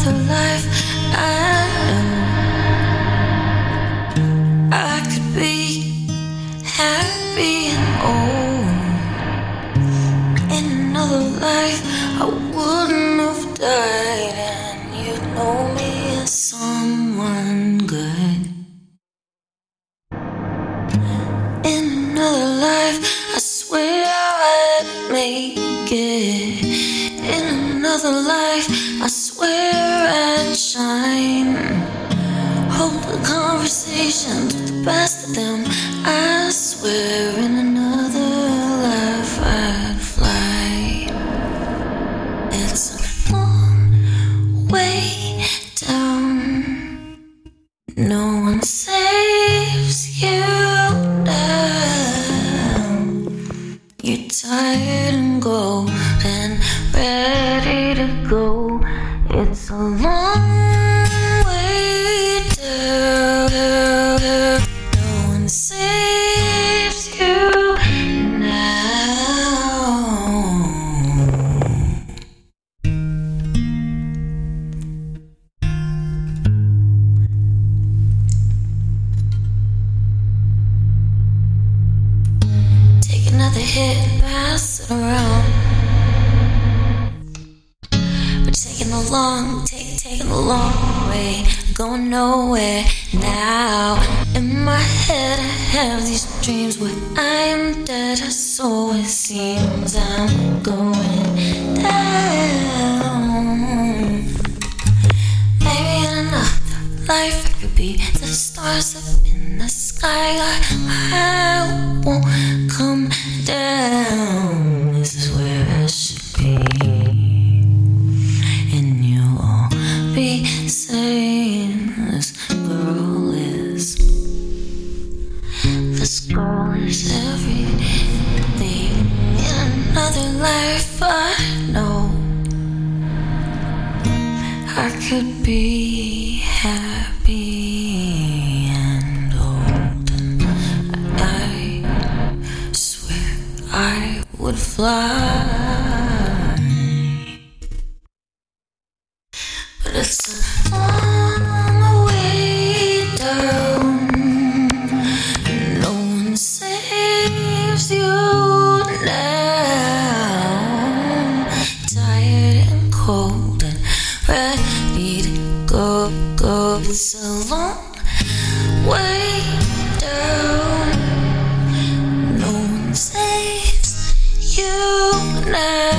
another life, I know I could be happy and old. In another life, I wouldn't have died, and you'd know me as someone good. In another life, I swear I'd make it. In another life, I swear the conversations with the best of them. I swear in another life I'd fly. It's a long way down. No one saves you now. You're tired and cold and ready to go. It's a long another hit and pass around. We're taking the long, take, taking the long way, going nowhere now. In my head, I have these dreams where I am dead, so it seems I'm going down. Maybe in another life I could be the stars up in the sky. I another life, I know. I could be happy and old, and I swear I would fly. But it's cold and ready to go, go. It's a long way down. No one saves you now.